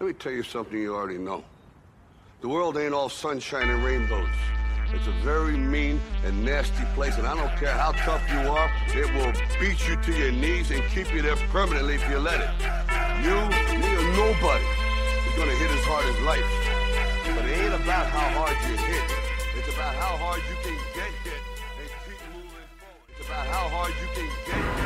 Let me tell you something you already know. The world ain't all sunshine and rainbows. It's a very mean and nasty place, and I don't care how tough you are, it will beat you to your knees and keep you there permanently if you let it. You, me, or nobody is gonna hit as hard as life. But it ain't about how hard you hit. It's about how hard you can get hard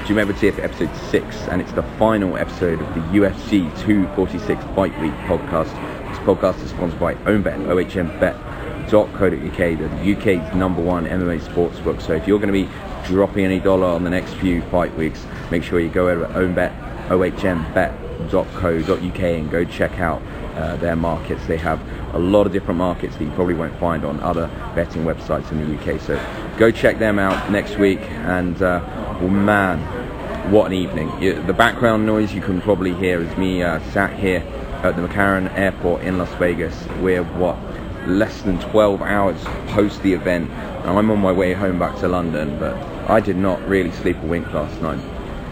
you Everett for episode 6 and it's the final episode of the UFC 246 Fight Week podcast. This podcast is sponsored by OwnBet, ohmbet.co.uk, the UK's number one MMA sportsbook. So if you're going to be dropping any dollar on the next few fight weeks, make sure you go over to OwnBet, ohmbet.co.uk and go check out uh, their markets. They have a lot of different markets that you probably won't find on other betting websites in the UK. So go check them out next week. And uh, well, man, what an evening! The background noise you can probably hear is me uh, sat here at the McCarran Airport in Las Vegas. We're what less than 12 hours post the event. and I'm on my way home back to London, but I did not really sleep a wink last night.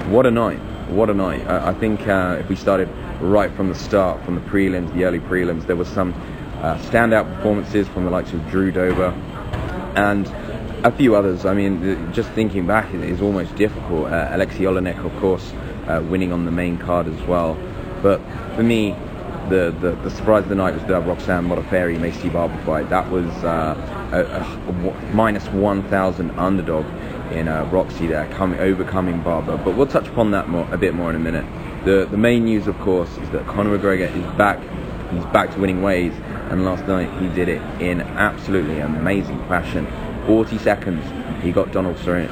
What a night! What a night! I, I think uh, if we started right from the start, from the prelims, the early prelims, there was some uh, standout performances from the likes of Drew Dober and a few others. I mean, just thinking back is, almost difficult. Uh, Aleksei Oleinik, of course, uh, winning on the main card as well. But for me, the, the, the surprise of the night was the Roxanne Modafferi Maycee Barber fight. That was uh, minus 1,000 underdog in uh, Roxy there, coming, overcoming Barber. But we'll touch upon that more, a bit more in a minute. The, the main news, of course, is that Conor McGregor is back. He's back to winning ways, and last night he did it in absolutely amazing fashion. 40 seconds, he got Donald Cerrone,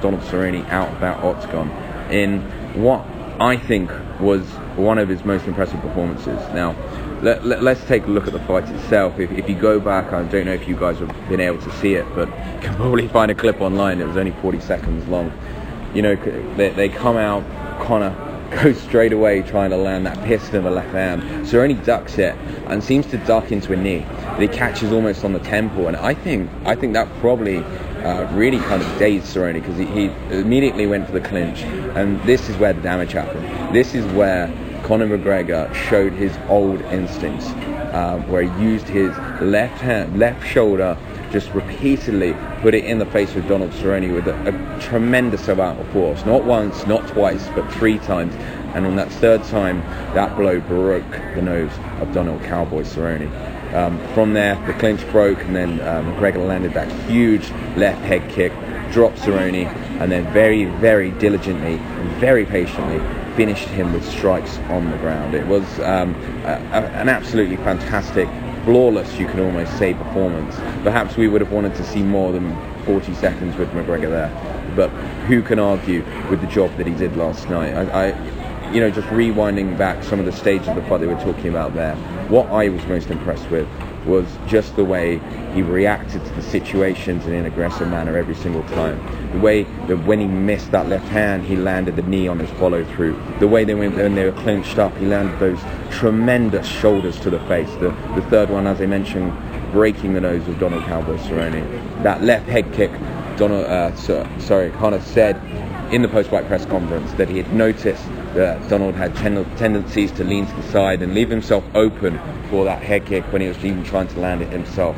Donald Cerrone out of that octagon in what I think was one of his most impressive performances. Now, let, us let, take a look at the fight itself. If, if, you go back, I don't know if you guys have been able to see it, but you can probably find a clip online. It was only 40 seconds long. You know, they, they come out, Conor goes straight away trying to land that piston of a left hand. Cerrone ducks it and seems to duck into a knee. But he catches almost on the temple, and I think I think that probably uh, really kind of dazed Cerrone because he, he immediately went for the clinch, and this is where the damage happened. This is where Conor McGregor showed his old instincts, uh, where he used his left hand, left shoulder, just repeatedly put it in the face of Donald Cerrone with a, a tremendous amount of force. Not once, not twice, but three times. And on that third time, that blow broke the nose of Donald Cowboy Cerrone. Um, from there, the clinch broke, and then uh, McGregor landed that huge left head kick, dropped Cerrone, and then very, very diligently and very patiently finished him with strikes on the ground. It was um, a, a, an absolutely fantastic, flawless, you can almost say, performance. Perhaps we would have wanted to see more than 40 seconds with McGregor there, but who can argue with the job that he did last night? I, I you know, just rewinding back some of the stages of the fight they were talking about there, what I was most impressed with was just the way he reacted to the situations in an aggressive manner every single time. The way that when he missed that left hand, he landed the knee on his follow through. The way they went when they were clenched up, he landed those tremendous shoulders to the face. The, the third one, as I mentioned, breaking the nose of Donald Cowboy Cerrone. That left head kick, Donald, uh, sorry, Conor said in the post-fight press conference that he had noticed that Donald had ten- tendencies to lean to the side and leave himself open for that head kick when he was even trying to land it himself.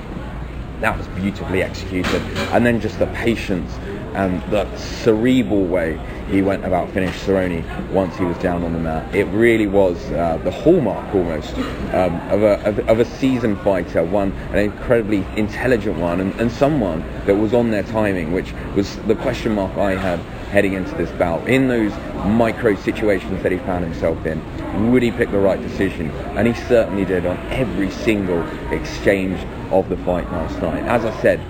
That was beautifully executed. And then just the patience and the cerebral way he went about finish Cerrone once he was down on the mat. It really was uh, the hallmark almost um, of, a, of, of, a seasoned fighter, one an incredibly intelligent one, and, and someone that was on their timing, which was the question mark I had heading into this bout. In those micro situations that he found himself in, would he pick the right decision? And he certainly did on every single exchange of the fight last night. As I said,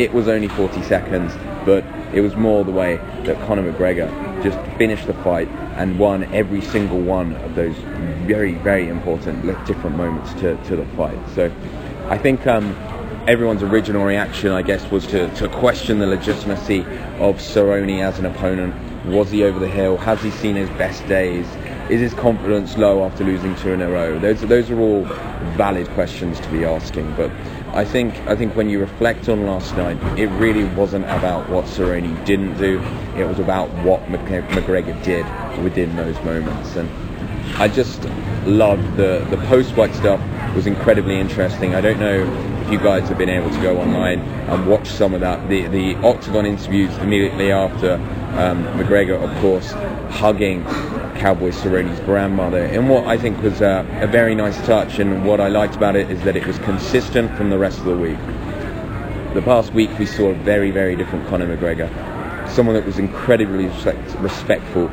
it was only 40 seconds, but it was more the way that Conor McGregor just finished the fight and won every single one of those very, very important different moments to, to the fight. So I think um, everyone's original reaction, I guess, was to, to question the legitimacy of Cerrone as an opponent. Was he over the hill? Has he seen his best days? Is his confidence low after losing two in a row? Those, those are all valid questions to be asking. But I think I think when you reflect on last night, it really wasn't about what Cerrone didn't do. It was about what McGregor did within those moments. And I just loved the the post-fight stuff was incredibly interesting. I don't know if you guys have been able to go online and watch some of that. The the Octagon interviews immediately after um, McGregor, of course, hugging Cowboy Cerrone's grandmother And what I think was a, a very nice touch. And what I liked about it is that it was consistent from the rest of the week. The past week we saw a very, very different Conor McGregor. Someone that was incredibly respect, respectful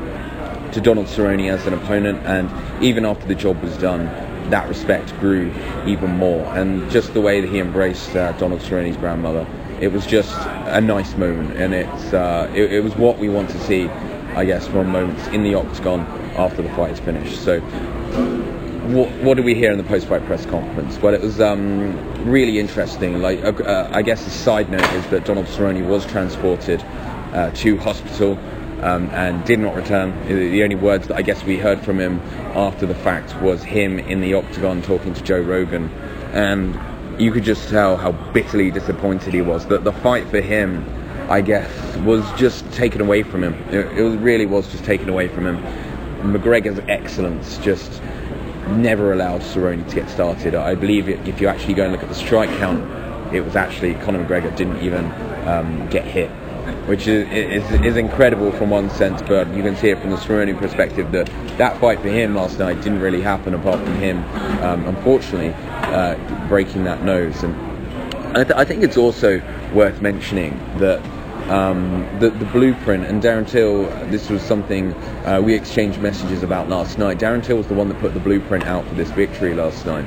to Donald Cerrone as an opponent, and even after the job was done, that respect grew even more. And just the way that he embraced uh, Donald Cerrone's grandmother, it was just a nice moment, and it's uh, it, it was what we want to see I guess, from moments in the octagon after the fight is finished. So, what, what did we hear in the post-fight press conference? Well, it was um, really interesting. Like, uh, uh, I guess the side note is that Donald Cerrone was transported uh, to hospital um, and did not return. The only words that I guess we heard from him after the fact was him in the octagon talking to Joe Rogan, and you could just tell how bitterly disappointed he was. That the fight for him I guess, was just taken away from him. It, it really was just taken away from him. McGregor's excellence just never allowed Cerrone to get started. I believe if you actually go and look at the strike count, it was actually Conor McGregor didn't even um, get hit, which is, is, is incredible from one sense, but you can see it from the Cerrone perspective that that fight for him last night didn't really happen apart from him, um, unfortunately, uh, breaking that nose. And I, th- I think it's also worth mentioning that um, the, the, blueprint. And Darren Till, this was something uh, we exchanged messages about last night. Darren Till was the one that put the blueprint out for this victory last night.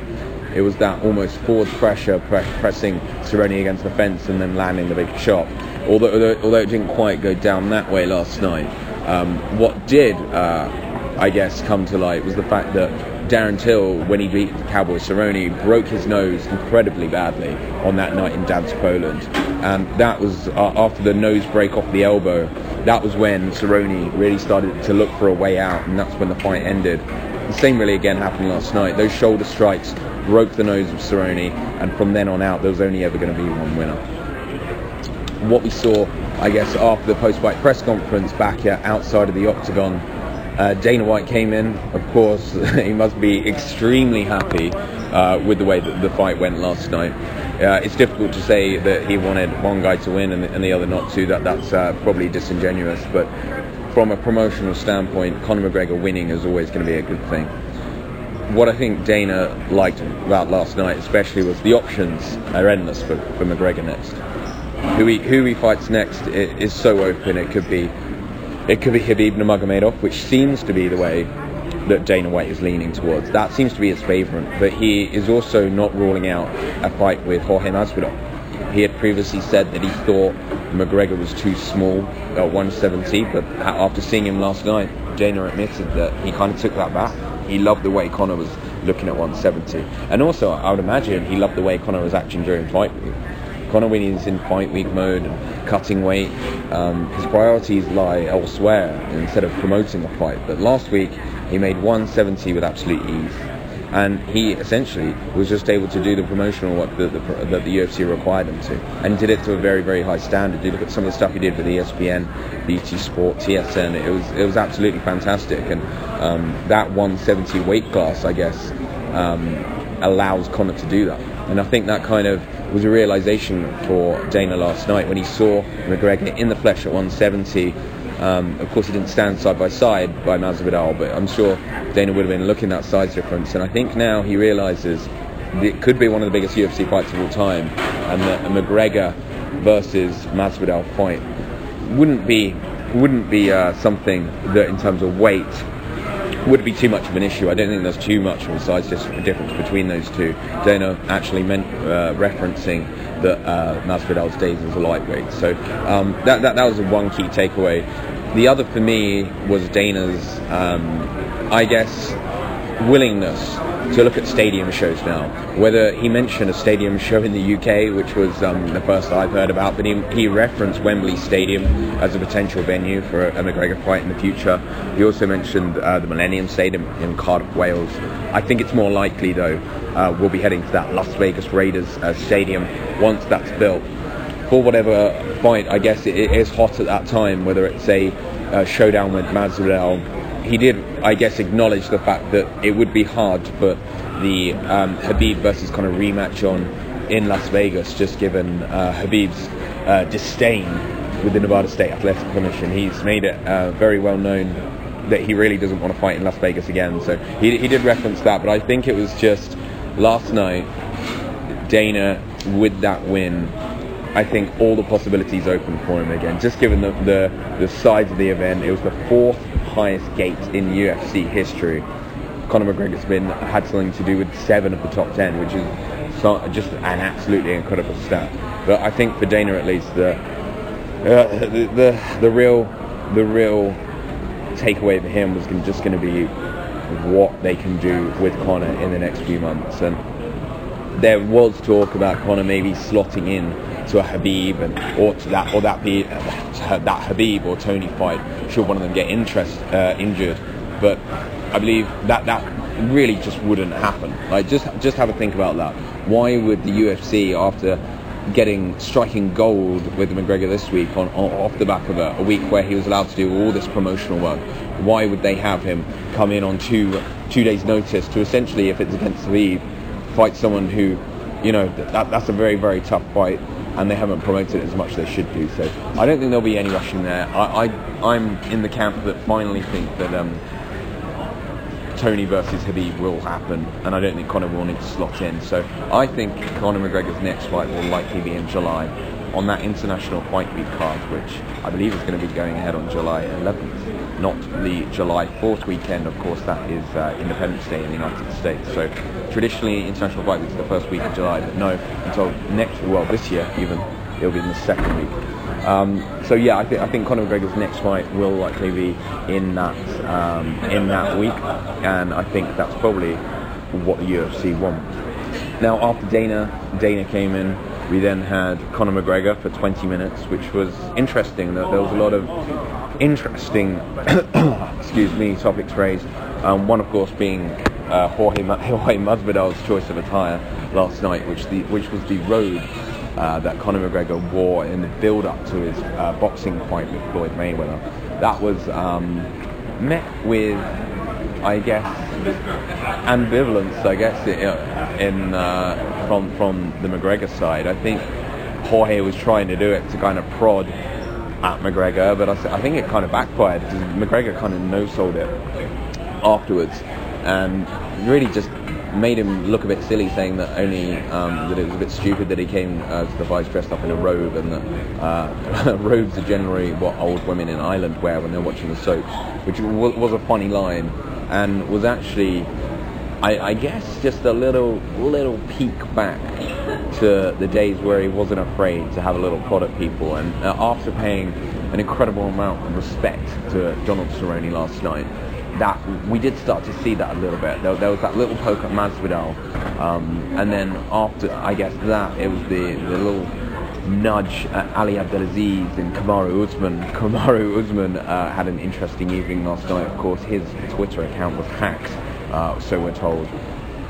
It was that almost forward pressure, pre- pressing Cerrone against the fence and then landing the big shot. Although, although, although it didn't quite go down that way last night, um, what did, uh, I guess, come to light was the fact that Darren Till, when he beat Cowboy Cerrone, broke his nose incredibly badly on that night in Gdańsk, Poland. And that was uh, after the nose break off the elbow. That was when Cerrone really started to look for a way out, and that's when the fight ended. The same really again happened last night. Those shoulder strikes broke the nose of Cerrone, and from then on out, there was only ever going to be one winner. What we saw, I guess, after the post-fight press conference back here outside of the octagon uh, Dana White came in. Of course, he must be extremely happy uh, with the way that the fight went last night. Uh, it's difficult to say that he wanted one guy to win and, and the other not to. That that's uh, probably disingenuous. But from a promotional standpoint, Conor McGregor winning is always going to be a good thing. What I think Dana liked about last night, especially, was the options are endless for, for McGregor next. Who he who he fights next is so open. It could be it could be Khabib Nurmagomedov, which seems to be the way that Dana White is leaning towards. That seems to be his favourite, but he is also not ruling out a fight with Jorge Masvidal. He had previously said that he thought McGregor was too small at 170, but after seeing him last night, Dana admitted that he kind of took that back. He loved the way Conor was looking at 170, and also I would imagine he loved the way Conor was acting during the fight week. Conor when he's in fight week mode and cutting weight, um, his priorities lie elsewhere instead of promoting the fight. But last week he made 170 with absolute ease, and he essentially was just able to do the promotional work that the, that the UFC required him to, and did it to a very very high standard. You look at some of the stuff he did with ESPN, BT Sport, TSN. It was it was absolutely fantastic, and um, that 170 weight class, I guess, um, allows Conor to do that. And I think that kind of was a realization for Dana last night when he saw McGregor in the flesh at 170. Um, of course, he didn't stand side by side by Masvidal, but I'm sure Dana would have been looking at that size difference. And I think now he realizes it could be one of the biggest UFC fights of all time, and that a McGregor versus Masvidal fight wouldn't be wouldn't be uh, something that, in terms of weight, would be too much of an issue. I don't think there's too much of a size difference between those two. Dana actually meant uh, referencing that uh, Masvidal's days as a lightweight. So um, that, that, that was one key takeaway. The other for me was Dana's, um, I guess, willingness to look at stadium shows now. Whether he mentioned a stadium show in the UK, which was um, the first I've heard about, but he, he, referenced Wembley Stadium as a potential venue for a, a McGregor fight in the future. He also mentioned uh, the Millennium Stadium in Cardiff, Wales. I think it's more likely, though, uh, we'll be heading to that Las Vegas Raiders uh, stadium once that's built. For whatever fight, I guess it, it is hot at that time, whether it's a, a showdown with Masvidal he did I guess, acknowledge the fact that it would be hard to put the um, Khabib versus of rematch on in Las Vegas, just given uh, Khabib's uh, disdain with the Nevada State Athletic Commission. He's made it uh, very well known that he really doesn't want to fight in Las Vegas again. So he, he did reference that, but I think it was just last night, Dana, with that win, I think all the possibilities open for him again. Just given the, the, the size of the event, it was the fourth highest gate in UFC history. Conor McGregor's been had something to do with seven of the top ten, which is just an absolutely incredible stat. But I think for Dana at least, the uh, the, the, the real the real takeaway for him was just going to be what they can do with Conor in the next few months. And there was talk about Conor maybe slotting in to a Habib and or to that or that be uh, that Khabib or Tony fight should one of them get interest uh, injured. But I believe that that really just wouldn't happen. Like just just have a think about that. Why would the UFC after getting striking gold with McGregor this week on, on off the back of a, a, week where he was allowed to do all this promotional work. Why would they have him come in on two two days' notice to essentially, if it's against Khabib, fight someone who, you know, that, that's a very very tough fight, and they haven't promoted it as much as they should do. So I don't think there'll be any rushing there. I, I am in the camp that finally think that. Um, Tony versus Khabib will happen, and I don't think Conor will need to slot in. So I think Conor McGregor's next fight will likely be in July on that international fight week card, which I believe is going to be going ahead on July 11th, not the July 4th weekend. Of course, that is uh, Independence Day in the United States. So traditionally, international fight week is the first week of July, but no, until next, well, this year even, it'll be in the second week. Um, so yeah, I think I think Conor McGregor's next fight will likely be in that um, in that week, and I think that's probably what the UFC want. Now after Dana Dana came in, we then had Conor McGregor for 20 minutes, which was interesting. That there was a lot of interesting, excuse me, topics raised. Um, one, of course, being uh, Jorge, Jorge Masvidal's choice of attire last night, which the which was the robe uh, that Conor McGregor wore in the build-up to his uh, boxing fight with Floyd Mayweather. That was um, met with, I guess, ambivalence. I guess in uh, from from the McGregor side. I think Jorge was trying to do it to kind of prod at McGregor, but I, I think it kind of backfired because McGregor kind of no-sold it afterwards and really just made him look a bit silly, saying that only um, that it was a bit stupid that he came to the fight dressed up in a robe, and that uh, robes are generally what old women in Ireland wear when they're watching the soaps, which was, was a funny line, and was actually, I, I, guess, just a little little peek back to the days where he wasn't afraid to have a little prod at people, and uh, after paying an incredible amount of respect to Donald Cerrone last night that we did start to see that a little bit. There, there was that little poke at Masvidal, um, and then after I guess that it was the the little nudge at Ali Abdelaziz and Kamaru Usman. Kamaru Usman uh, had an interesting evening last night. Of course, his Twitter account was hacked, uh, so we're told.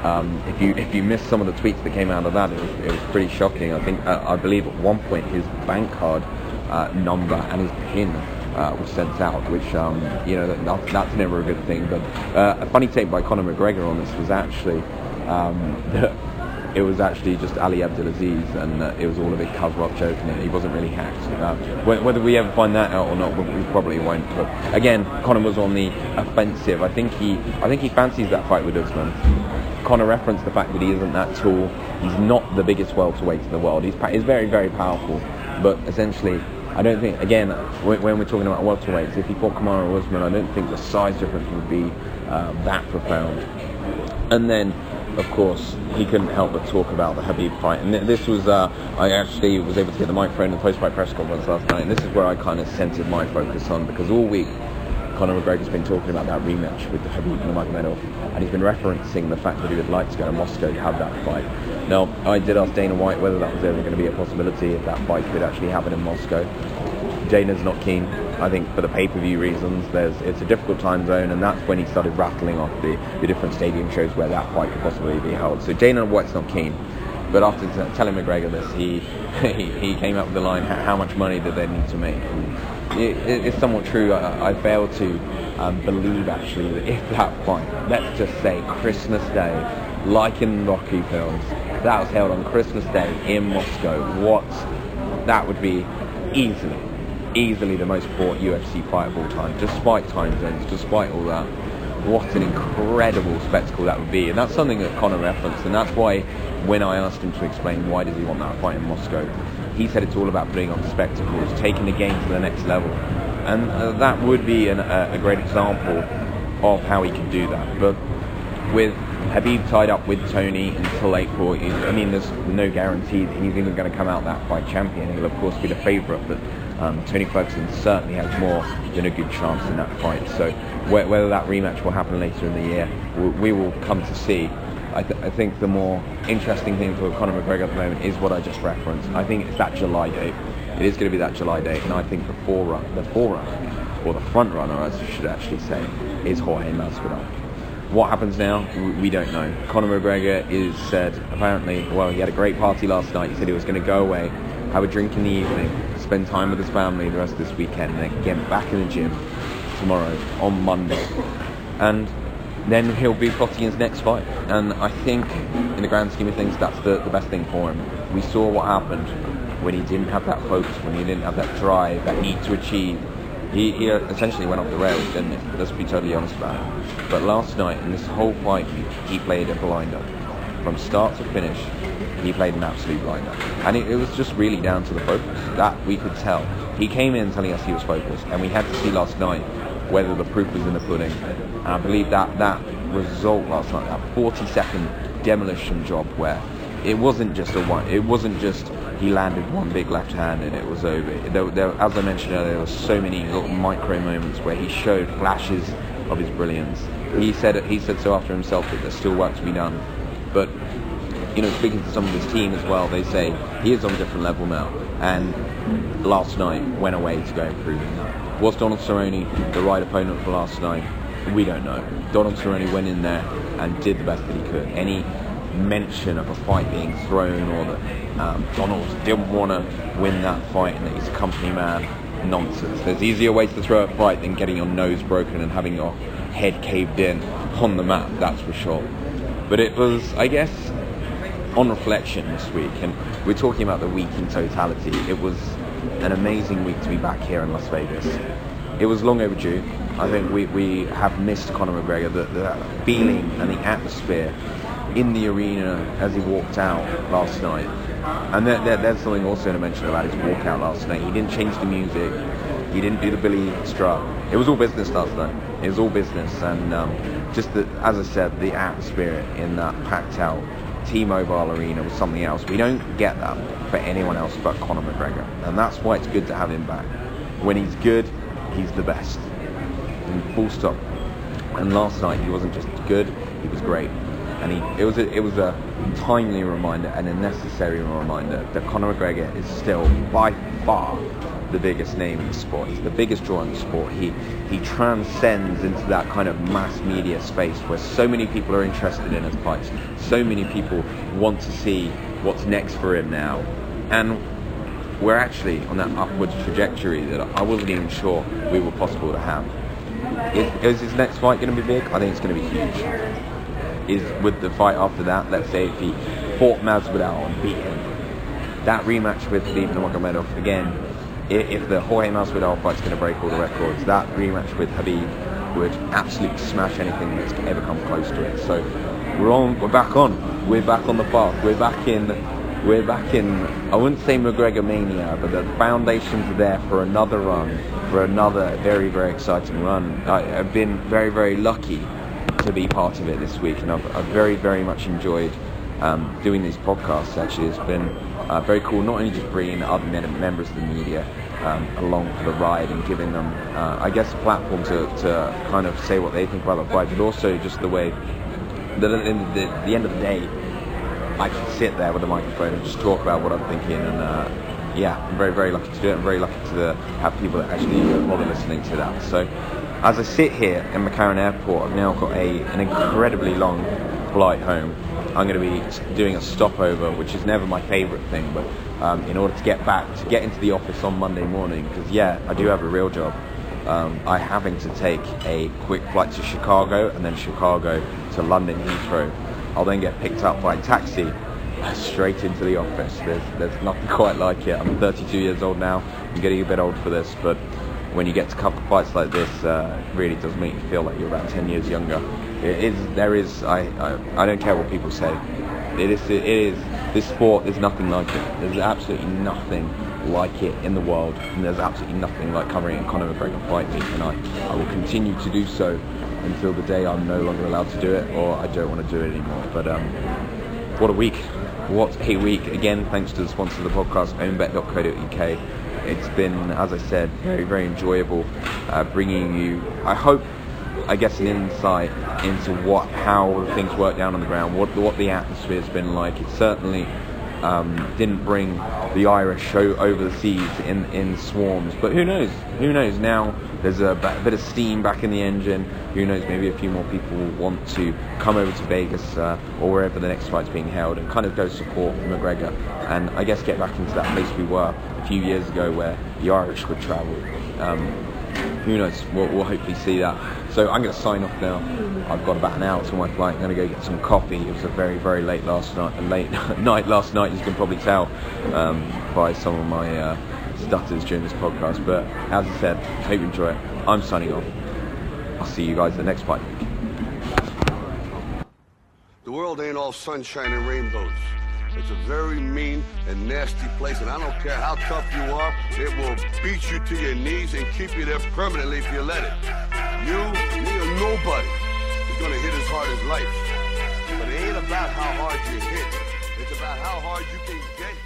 Um, if you if you missed some of the tweets that came out of that, it was, it was pretty shocking. I think uh, I believe at one point his bank card uh, number and his PIN uh, was sent out, which um, you know that, that's never a good thing. But uh, a funny take by Conor McGregor on this was actually um, it was actually just Ali Abdelaziz, and uh, it was all a big cover-up joke, and he wasn't really hacked. Uh, whether we ever find that out or not, we probably won't. But again, Conor was on the offensive. I think he, I think he fancies that fight with Usman. Conor referenced the fact that he isn't that tall. He's not the biggest welterweight in the world. He's, he's very, very powerful, but essentially I don't think, again, when we're talking about welterweights, if he fought Kamaru Usman, I don't think the size difference would be uh, that profound. And then, of course, he couldn't help but talk about the Habib fight. And this was, uh, I actually was able to get the microphone in the post-fight press conference last night, and this is where I kind of centered my focus on, because all week Conor McGregor's been talking about that rematch with the Khabib Nurmagomedov, and he's been referencing the fact that he would like to go to Moscow to have that fight. Now, I did ask Dana White whether that was ever going to be a possibility if that fight could actually happen in Moscow. Dana's not keen. I think for the pay-per-view reasons, there's it's a difficult time zone, and that's when he started rattling off the, the different stadium shows where that fight could possibly be held. So Dana White's not keen. But after telling McGregor this, he, he he came up with the line, "How much money did they need to make?" It, it, it's somewhat true. I, I fail to um, believe actually that if that fight, let's just say Christmas Day, like in Rocky films, that was held on Christmas Day in Moscow, what that would be easily, easily the most bought UFC fight of all time, despite time zones, despite all that. What an incredible spectacle that would be, and that's something that Conor referenced, and that's why when I asked him to explain why does he want that fight in Moscow, he said it's all about putting on spectacles, taking the game to the next level, and uh, that would be an, uh, a great example of how he can do that. But with Habib tied up with Tony until April. I mean, there's no guarantee that he's even going to come out that fight champion. He'll of course be the favourite, but um, Tony Ferguson certainly has more than a good chance in that fight. So wh- whether that rematch will happen later in the year, we, we will come to see. I, th- I, think the more interesting thing for Conor McGregor at the moment is what I just referenced. I think it's that July date. It is going to be that July date, and I think the forerunner, the forerunner, or the front runner, as you should actually say, is Jorge Masvidal. What happens now? We don't know. Conor McGregor is said apparently. Well, he had a great party last night. He said he was going to go away, have a drink in the evening, spend time with his family the rest of this weekend, and then get back in the gym tomorrow on Monday, and then he'll be plotting his next fight. And I think, in the grand scheme of things, that's the, the best thing for him. We saw what happened when he didn't have that focus, when he didn't have that drive, that need to achieve he, he essentially went off the rails, didn't he? Let's be totally honest about it. But last night, in this whole fight, he played a blinder. From start to finish, he played an absolute blinder. And it, it was just really down to the focus. That we could tell. He came in telling us he was focused, and we had to see last night whether the proof was in the pudding. And I believe that that result last night, that 40 second demolition job where it wasn't just a one, it wasn't just he landed one big left hand and it was over. There, there, as I mentioned earlier, there were so many little micro moments where he showed flashes of his brilliance. He said he said so after himself that there's still work to be done, you know, speaking to some of his team as well, they say he is on a different level now. And last night went away to go improving that. Was Donald Cerrone the right opponent for last night? We don't know. Donald Cerrone went in there and did the best that he could. Any mention of a fight being thrown or that um, Donald didn't want to win that fight and that he's a company man. Nonsense. There's easier ways to throw a fight than getting your nose broken and having your head caved in on the mat, that's for sure. But it was, I guess, on reflection this week, and we're talking about the week in totality, it was an amazing week to be back here in Las Vegas. It was long overdue. I think we, we have missed Conor McGregor, the, the feeling and the atmosphere in the arena as he walked out last night. And there, there, there's something also to mention about his walkout last night. He didn't change the music. He didn't do the Billy strut. It was all business last night. It was all business, and um, just the, as I said, the atmosphere in that packed out T-Mobile Arena was something else. We don't get that for anyone else but Conor McGregor, and that's why it's good to have him back. When he's good, he's the best. And full stop. And last night he wasn't just good; he was great and he, it was a, it was a timely reminder and a necessary reminder that Conor McGregor is still by far the biggest name in the sport. The biggest draw in the sport. He he transcends into that kind of mass media space where so many people are interested in his fights. So many people want to see what's next for him now, and we're actually on that upward trajectory that I wasn't even sure we were possible to have. Is, is his next fight going to be big? I think it's going to be huge is with the fight after that, let's say if he fought Masvidal and beat him, that rematch with Khabib Nurmagomedov, again, if the Jorge Masvidal fight's going to break all the records, that rematch with Habib would absolutely smash anything that's ever come close to it. So we're on, we're back on, we're back on the path, we're back in, we're back in. I wouldn't say McGregor mania, but the foundations are there for another run, for another very very exciting run. I, I've been very very lucky to be part of it this week, and I've, I've very, very much enjoyed um, doing these podcasts. Actually, it's been uh, very cool. Not only just bringing other members of the media um, along for the ride and giving them, uh, I guess, a platform to, to kind of say what they think about the fight, but also just the way that at the, the, the end of the day, I can sit there with a microphone and just talk about what I'm thinking and. Uh, yeah, I'm very, very lucky to do it. I'm very lucky to have people that actually bother listening to that. So, as I sit here in McCarran Airport, I've now got a, an incredibly long flight home. I'm going to be doing a stopover, which is never my favourite thing, but um, in order to get back, to get into the office on Monday morning, because yeah, I do have a real job. Um, I having to take a quick flight to Chicago and then Chicago to London Heathrow. I'll then get picked up by taxi straight into the office. There's, there's nothing quite like it. I'm 32 years old now. I'm getting a bit old for this, but when you get to cover fights like this, uh, really does make you feel like you're about 10 years younger. It is, there is, I, I, I don't care what people say. It is, it is, this sport, there's nothing like it. There's absolutely nothing like it in the world, and there's absolutely nothing like covering a Conor McGregor fight week, and I, I will continue to do so until the day I'm no longer allowed to do it, or I don't want to do it anymore. But um, what a week! What a week! Again, thanks to the sponsor of the podcast, ownbet.co.uk. It's been, as I said, very, very enjoyable uh, bringing you, I hope, I guess, an insight into what how things work down on the ground, what what the atmosphere's been like. It certainly um, didn't bring the Irish over the seas in, in swarms. But who knows? Who knows? Now there's a bit of steam back in the engine. Who knows? Maybe a few more people will want to come over to Vegas uh, or wherever the next fight's being held and kind of go support McGregor and I guess get back into that place we were a few years ago where the Irish would travel. Um, who knows? We'll, we'll hopefully see that. So I'm going to sign off now. I've got about an hour to my flight. I'm going to go get some coffee. It was a very, very late last night. Late night last night. As you can probably tell um, by some of my uh, stutters during this podcast. But as I said, hope you enjoy it. I'm signing off. I'll see you guys the next fight. The world ain't all sunshine and rainbows. It's a very mean and nasty place, and I don't care how tough you are, it will beat you to your knees and keep you there permanently if you let it. You, me, or nobody is gonna hit as hard as life. But it ain't about how hard you hit. It's about how hard you can get